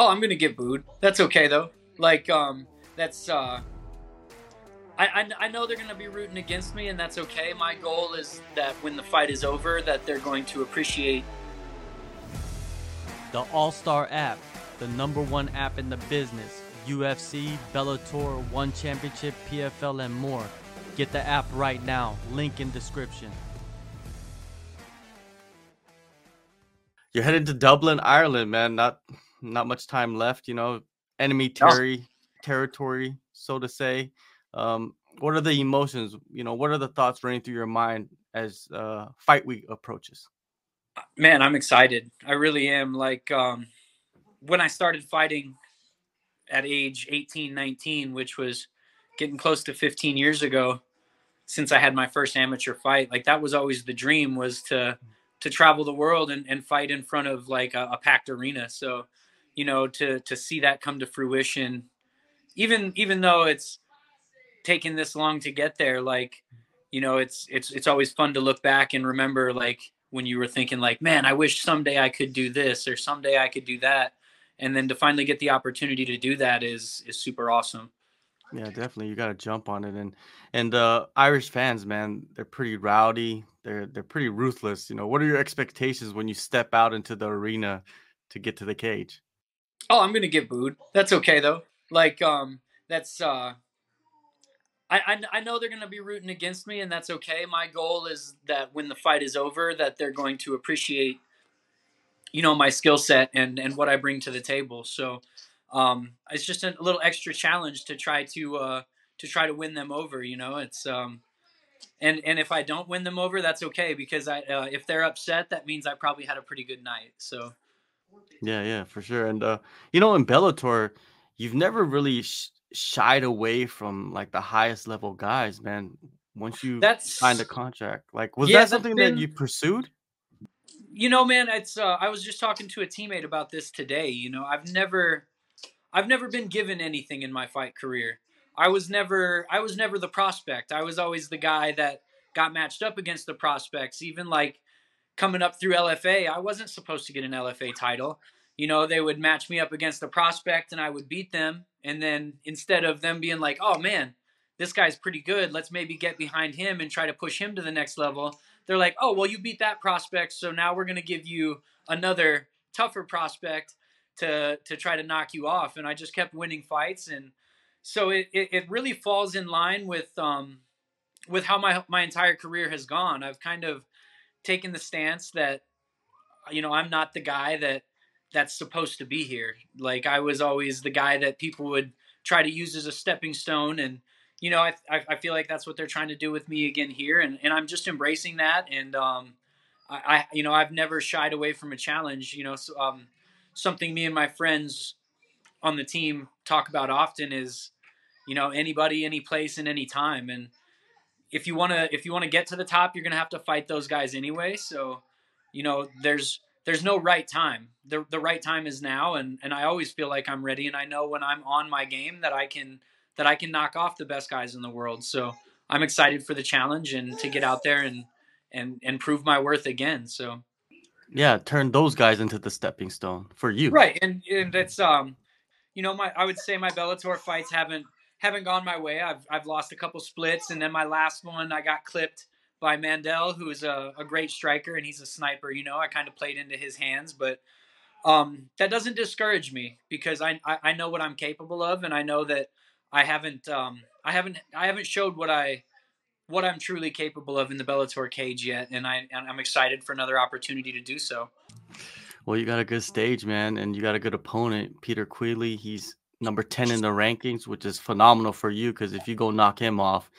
Oh, I'm gonna get booed. That's okay though. Like, um, that's uh, I, I I know they're gonna be rooting against me, and that's okay. My goal is that when the fight is over, that they're going to appreciate The All Star app, the number one app in the business. UFC, Bellator, One Championship, PFL, and more. Get the app right now. Link in description. You're headed to Dublin, Ireland, man. Not not much time left. You know, enemy No. terry territory, so to say. Um, what are the emotions? You know, what are the thoughts running through your mind as uh, fight week approaches? man i'm excited i really am like um when i started fighting at age 18 19 which was getting close to 15 years ago since i had my first amateur fight like that was always the dream was to to travel the world and, and fight in front of like a, a packed arena so you know to to see that come to fruition even even though it's taken this long to get there like you know it's it's it's always fun to look back and remember like when you were thinking like man i wish someday i could do this or someday i could do that and then to finally get the opportunity to do that is is super awesome Yeah, definitely. You got to jump on it, and and uh, Irish fans, man, they're pretty rowdy. They're they're pretty ruthless. You know, what are your expectations when you step out into the arena to get to the cage? Oh i'm gonna get booed that's okay though like um that's uh I, I, I know they're to be rooting against me, and that's okay. My goal is that when the fight is over, that they're going to appreciate, you know, my skill set and and what I bring to the table. So, um, it's just a little extra challenge to try to uh, to try to win them over. You know, it's um, and and if I don't win them over, that's okay because I uh, if they're upset, that means I probably had a pretty good night. So. Yeah, yeah, for sure. And uh, you know, in Bellator, you've never really sh- shied away from like the highest level guys, man. Once you That's signed a contract, like was Yeah, that something been- that you pursued? you know man it's uh, i was just talking to a teammate about this today you know i've never i've never been given anything in my fight career i was never i was never the prospect i was always the guy that got matched up against the prospects even like coming up through lfa i wasn't supposed to get an lfa title you know they would match me up against the prospect and i would beat them and then instead of them being like oh man this guy's pretty good let's maybe get behind him and try to push him to the next level they're like, oh, well, you beat that prospect, so now we're going to give you another tougher prospect to to try to knock you off. And I just kept winning fights, and so it it, it really falls in line with um with how my my entire career has gone. I've kind of taken the stance that you know I'm not the guy that that's supposed to be here. Like I was always the guy that people would try to use as a stepping stone and you know, I, I I feel like that's what they're trying to do with me again here, and, and I'm just embracing that. And um, I, I you know I've never shied away from a challenge. You know, so, um, something me and my friends on the team talk about often is, you know, anybody, any place, and any time. And if you wanna if you wanna get to the top, you're gonna have to fight those guys anyway. So, you know, there's there's no right time. The the right time is now, and and I always feel like I'm ready, and I know when I'm on my game that I can that I can knock off the best guys in the world. So I'm excited for the challenge and to get out there and and and prove my worth again. So Yeah, turn those guys into the stepping stone for you. right, and and it's um, you know, my I would say my Bellator fights haven't haven't gone my way. I've I've lost a couple splits, and then my last one I got clipped by Mandel, who is a, a great striker and he's a sniper. You know, I kind of played into his hands, but um, that doesn't discourage me because I, I I know what I'm capable of, and I know that I haven't um I haven't I haven't showed what I what I'm truly capable of in the Bellator cage yet, and I and I'm excited for another opportunity to do so. Well, you got a good stage, man, and you got a good opponent, Peter Queally. He's number 10 in the rankings, which is phenomenal for you because if you go knock him off,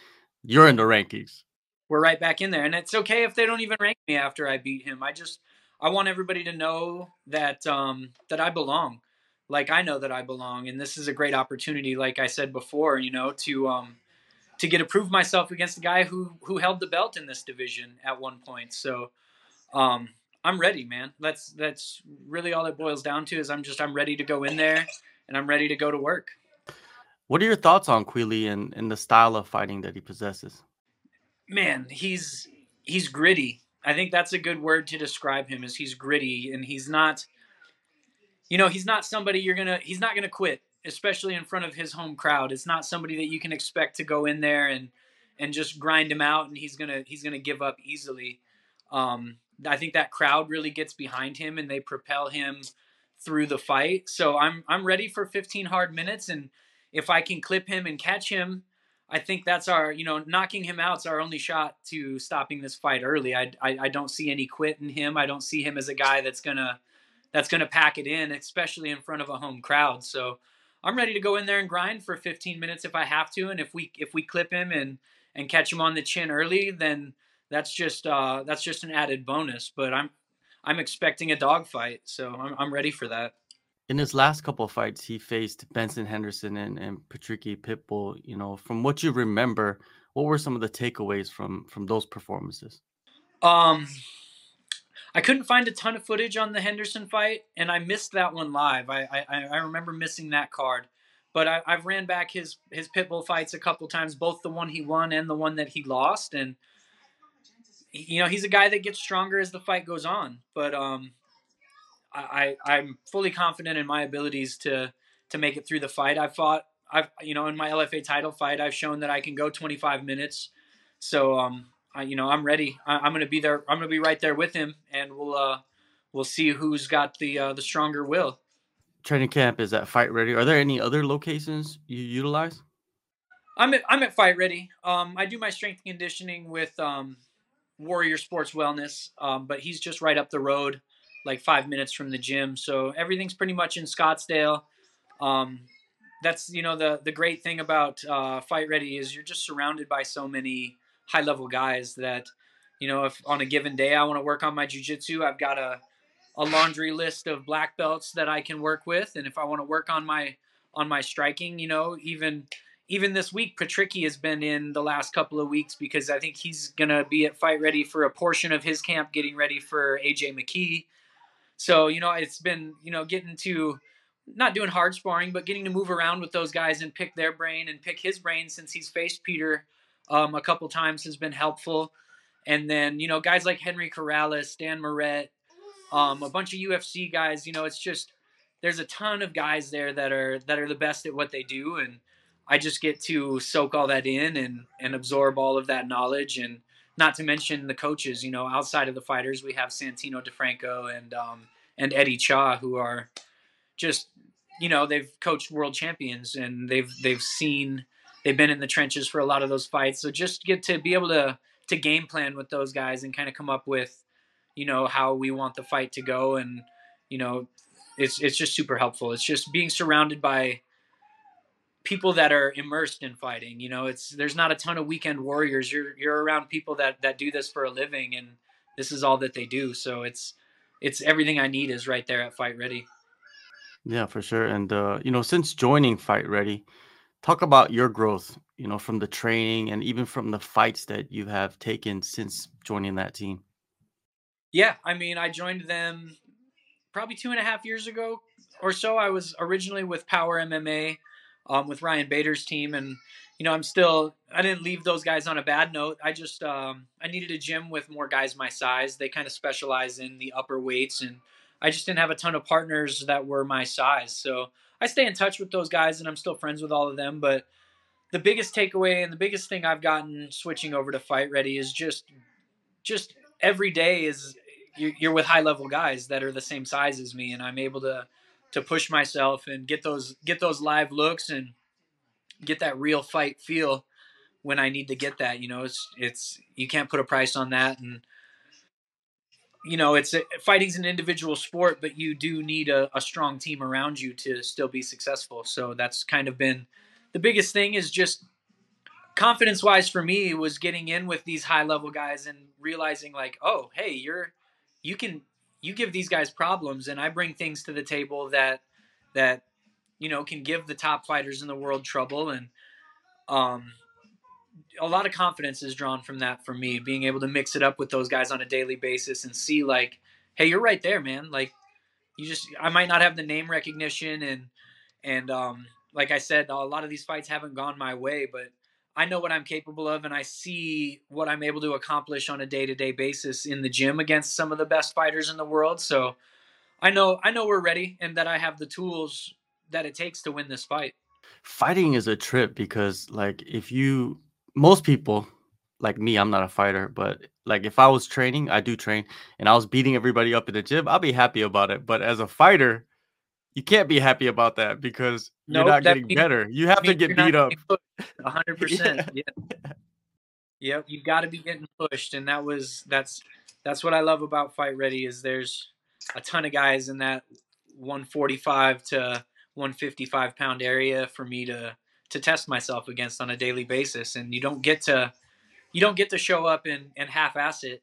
you're in the rankings. We're right back in there, and it's okay if they don't even rank me after I beat him. I just I want everybody to know that um that I belong. Like I know that I belong, and this is a great opportunity. Like I said before, you know, to um to get to prove myself against the guy who who held the belt in this division at one point. So um I'm ready, man. That's that's really all it boils down to is I'm just I'm ready to go in there and I'm ready to go to work. What are your thoughts on Queally and, and the style of fighting that he possesses? Man, he's he's gritty. I think that's a good word to describe him is he's gritty and he's not you know, he's not somebody you're gonna. He's not gonna quit, especially in front of his home crowd. It's not somebody that you can expect to go in there and and just grind him out, and he's gonna he's gonna give up easily. Um, I think that crowd really gets behind him, and they propel him through the fight. So I'm I'm ready for 15 hard minutes, and if I can clip him and catch him, I think that's our you know knocking him out's our only shot to stopping this fight early. I I, I don't see any quit in him. I don't see him as a guy that's gonna that's gonna pack it in, especially in front of a home crowd. So I'm ready to go in there and grind for 15 minutes if I have to, and if we if we clip him and and catch him on the chin early, then that's just uh, that's just an added bonus. But I'm I'm expecting a dogfight, so I'm I'm ready for that. In his last couple of fights, he faced Benson Henderson and, and Patricky Pitbull. You know, from what you remember, what were some of the takeaways from from those performances? Um, I couldn't find a ton of footage on the Henderson fight, and I missed that one live. I I, I remember missing that card, but I, I've ran back his his Pitbull fights a couple times, both the one he won and the one that he lost, and you know he's a guy that gets stronger as the fight goes on. But um, I, I'm fully confident in my abilities to to make it through the fight. I've fought, I've you know, in my LFA title fight, I've shown that I can go 25 minutes. So um, I, you know, I'm ready. I, am going to be there. I'm going to be right there with him, and we'll uh, we'll see who's got the uh, the stronger will. Training camp is at Fight Ready. Are there any other locations you utilize? I'm at I'm at Fight Ready. Um, I do my strength conditioning with um, Warrior Sports Wellness, um, but he's just right up the road like five minutes from the gym. So everything's pretty much in Scottsdale. Um, that's you know the the great thing about uh, Fight Ready is you're just surrounded by so many high level guys that you know if on a given day I want to work on my jujitsu, I've got a a laundry list of black belts that I can work with, and if I want to work on my on my striking, you know, even even this week, Patricky has been in the last couple of weeks because I think he's gonna be at Fight Ready for a portion of his camp, getting ready for AJ McKee so, you know, it's been, you know, getting to not doing hard sparring, but getting to move around with those guys and pick their brain and pick his brain since he's faced Peter um, a couple times has been helpful. And then, you know, guys like Henry Corrales, Dan Moret, um, a bunch of UFC guys, you know, it's just there's a ton of guys there that are that are the best at what they do and I just get to soak all that in and and absorb all of that knowledge and not to mention the coaches. You know, outside of the fighters, we have Santino DeFranco and um, and Eddie Cha, who are just you know they've coached world champions and they've they've seen they've been in the trenches for a lot of those fights. So just get to be able to to game plan with those guys and kind of come up with you know how we want the fight to go and you know it's it's just super helpful. It's just being surrounded by people that are immersed in fighting. You know, it's there's not a ton of weekend warriors. You're you're around people that that do this for a living, and this is all that they do. So it's it's everything I need is right there at Fight Ready. Yeah, for sure. And uh, you know, since joining Fight Ready, talk about your growth. You know, from the training and even from the fights that you have taken since joining that team. Yeah, I mean, I joined them probably two and a half years ago or so. I was originally with Power MMA um, with Ryan Bader's team, and you know I'm still I didn't leave those guys on a bad note. I just um, I needed a gym with more guys my size. They kind of specialize in the upper weights, and I just didn't have a ton of partners that were my size. So I stay in touch with those guys, and I'm still friends with all of them. But the biggest takeaway and the biggest thing I've gotten switching over to Fight Ready is just just every day is you're with high level guys that are the same size as me, and I'm able to to push myself and get those get those live looks and get that real fight feel when I need to get that. You know, it's it's you can't put a price on that, and you know, it's fighting's an individual sport, but you do need a, a strong team around you to still be successful. So that's kind of been the biggest thing is just confidence wise for me was getting in with these high level guys and realizing like, oh, hey, you're you can you give these guys problems and I bring things to the table that that you know can give the top fighters in the world trouble and um a lot of confidence is drawn from that for me being able to mix it up with those guys on a daily basis and see like hey you're right there man. Like you just I might not have the name recognition and and um like I said a lot of these fights haven't gone my way but I know what I'm capable of and I see what I'm able to accomplish on a day to day basis in the gym against some of the best fighters in the world. So I know I know we're ready and that I have the tools that it takes to win this fight. Fighting is a trip because like if you most people like me, I'm not a fighter, but like if I was training, I do train and I was beating everybody up in the gym, I'll be happy about it. But as a fighter, you can't be happy about that because you're not getting means- better. You have to get beat up. getting pushed A hundred percent. Yeah. Yep, You've got to be getting pushed, and that was that's that's what I love about Fight Ready is there's a ton of guys in that 145 to 155 pound area for me to to test myself against on a daily basis, and you don't get to you don't get to show up and and half ass it.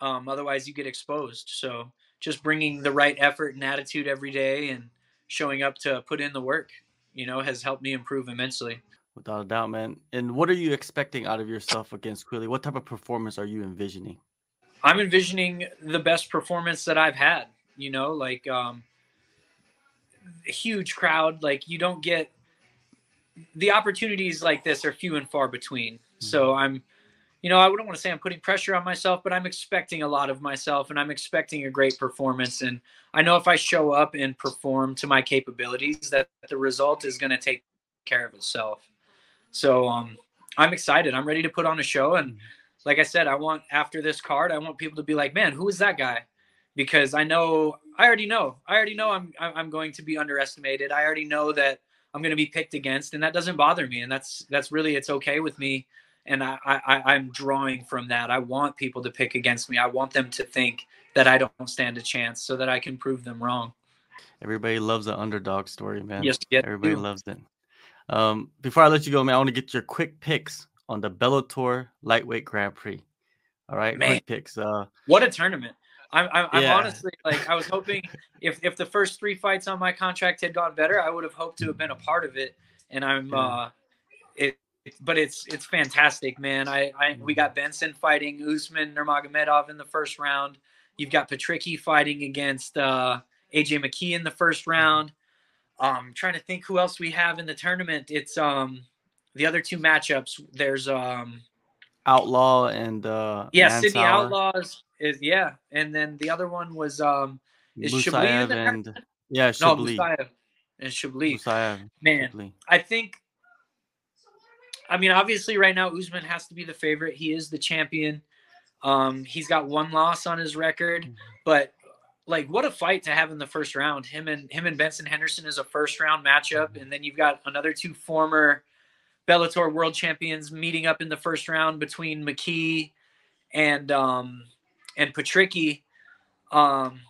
Um, otherwise, you get exposed. So just bringing the right effort and attitude every day, and showing up to put in the work, you know, has helped me improve immensely. Without a doubt, man. And what are you expecting out of yourself against Queally? What type of performance are you envisioning? I'm envisioning the best performance that I've had. You know, like um, huge crowd. Like you don't get the opportunities like this are few and far between. So I'm, you know, I wouldn't want to say I'm putting pressure on myself, but I'm expecting a lot of myself, and I'm expecting a great performance. And I know if I show up and perform to my capabilities, that the result is going to take care of itself. So um, I'm excited. I'm ready to put on a show, and like I said, I want after this card, I want people to be like, "Man, who is that guy?" Because I know, I already know, I already know I'm I'm going to be underestimated. I already know that I'm going to be picked against, and that doesn't bother me, and that's that's really it's okay with me. And I, I I'm drawing from that. I want people to pick against me. I want them to think that I don't stand a chance, so that I can prove them wrong. Everybody loves the underdog story, man. Yes, yes, Everybody do. loves it. Um, before I let you go, man, I want to get your quick picks on the Bellator Lightweight Grand Prix. All right, Man. quick picks. Uh, What a tournament! I'm, I'm, I'm honestly like I was hoping if if the first three fights on my contract had gone better, I would have hoped to have been a part of it. And I'm Yeah. uh, it, but it's it's fantastic, man. I, I we got Benson fighting Usman Nurmagomedov in the first round. You've got Patricky fighting against uh, AJ McKee in the first round. Um, trying to think who else we have in the tournament. It's um the other two matchups. There's um Outlaw and uh, yeah, Sidney Outlaw's is yeah, and then the other one was um is Shabliy in Musayev there? and yeah, no Shabliy. And. Musayev, Man. I think. I mean, obviously, right now Usman has to be the favorite. He is the champion. Um, he's got one loss on his record, Mhm. but like, what a fight to have in the first round. Him and him and Benson Henderson is a first round matchup, and then you've got another two former Bellator world champions meeting up in the first round between McKee and um and Patricky. Um,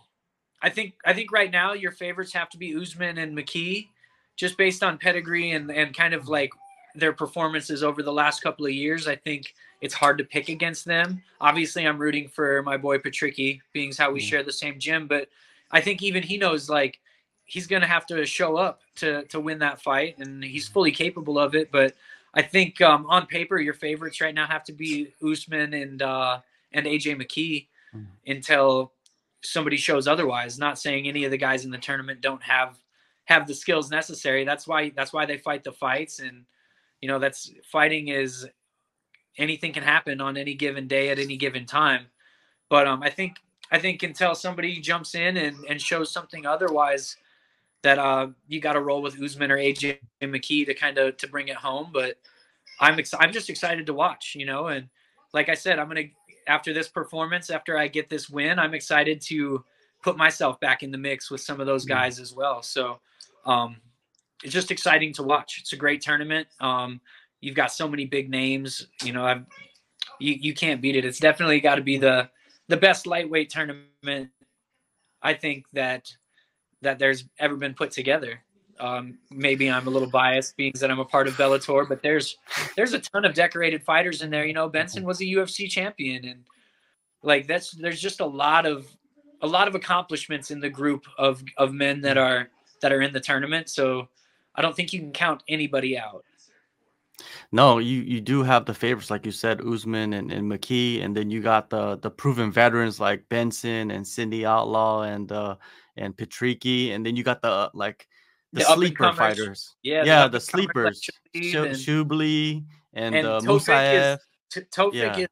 I think I think right now your favorites have to be Usman and McKee, just based on pedigree and and kind of like their performances over the last couple of years. I think it's hard to pick against them. Obviously, I'm rooting for my boy Patricky, being how we Mm. share the same gym. But I think even he knows like he's gonna have to show up to to win that fight, and he's fully capable of it. But I think um, on paper, your favorites right now have to be Usman and uh, and AJ McKee Mm. until somebody shows otherwise. Not saying any of the guys in the tournament don't have have the skills necessary. That's why that's why they fight the fights, and you know that's fighting is anything can happen on any given day at any given time. But um, I think I think until somebody jumps in and, and shows something otherwise, that uh, you got to roll with Usman or AJ McKee to kind of to bring it home. But I'm ex- I'm just excited to watch, you know, and like I said, I'm gonna after this performance, after I get this win, I'm excited to put myself back in the mix with some of those Mm. guys as well. So um, it's just exciting to watch. It's a great tournament. Um, you've got so many big names. You know, I've, you you can't beat it. It's definitely got to be the the best lightweight tournament I think that that there's ever been put together. Um, maybe I'm a little biased, being that I'm a part of Bellator, but there's there's a ton of decorated fighters in there. You know, Benson was a UFC champion, and like that's there's just a lot of a lot of accomplishments in the group of of men that are that are in the tournament. So I don't think you can count anybody out. No, you you do have the favorites, like you said, Usman and, and McKee, and then you got the the proven veterans like Benson and Sidney Outlaw and uh and Patricky, and then you got the like the, The sleeper fighters. Yeah, Yeah, the the sleepers. And- Shabliy and, and uh, Tofiq is- Musayev. T- Tofiq Yeah. is he's,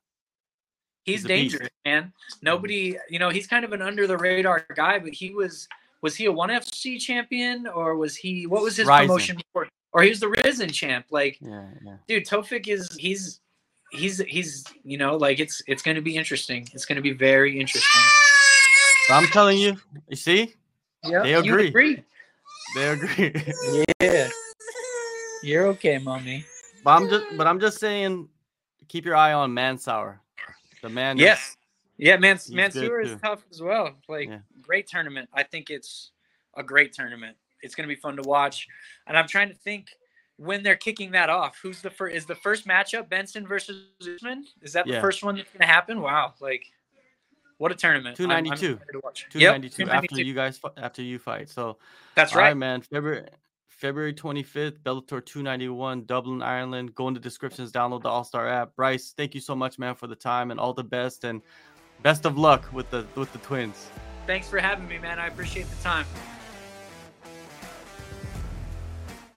He's dangerous, man. Nobody, you know, he's kind of an under the radar guy, but he was was he a one FC champion or was he what was his Rizin. promotion before? Or he was the Rizin champ. Like, Yeah, yeah. dude, Tofiq is he's he's he's you know like it's it's going to be interesting. It's going to be very interesting. But I'm telling you, you see, Yeah, They you agree. agree. they agree. Yeah, you're okay, mommy. but I'm just, but I'm just saying, keep your eye on Mansour. The man. Yes. Yeah, Man He's Mansour is too. tough as well. Like Yeah. Great tournament. I think it's a great tournament. It's going to be fun to watch. And I'm trying to think when they're kicking that off. Who's the first? Is the first matchup Benson versus Usman? Is that the first one that's going to happen? Wow! Like, what a tournament! I'm- I'm 292. excited to watch. Two Yep, ninety two after you guys after you fight. So That's right, right. man. February February twenty fifth, Bellator two ninety one, Dublin, Ireland. Go in the descriptions, download the All Star app. Bryce, thank you so much, man, for the time and all the best and best of luck with the with the twins. Thanks for having me, man. I appreciate the time.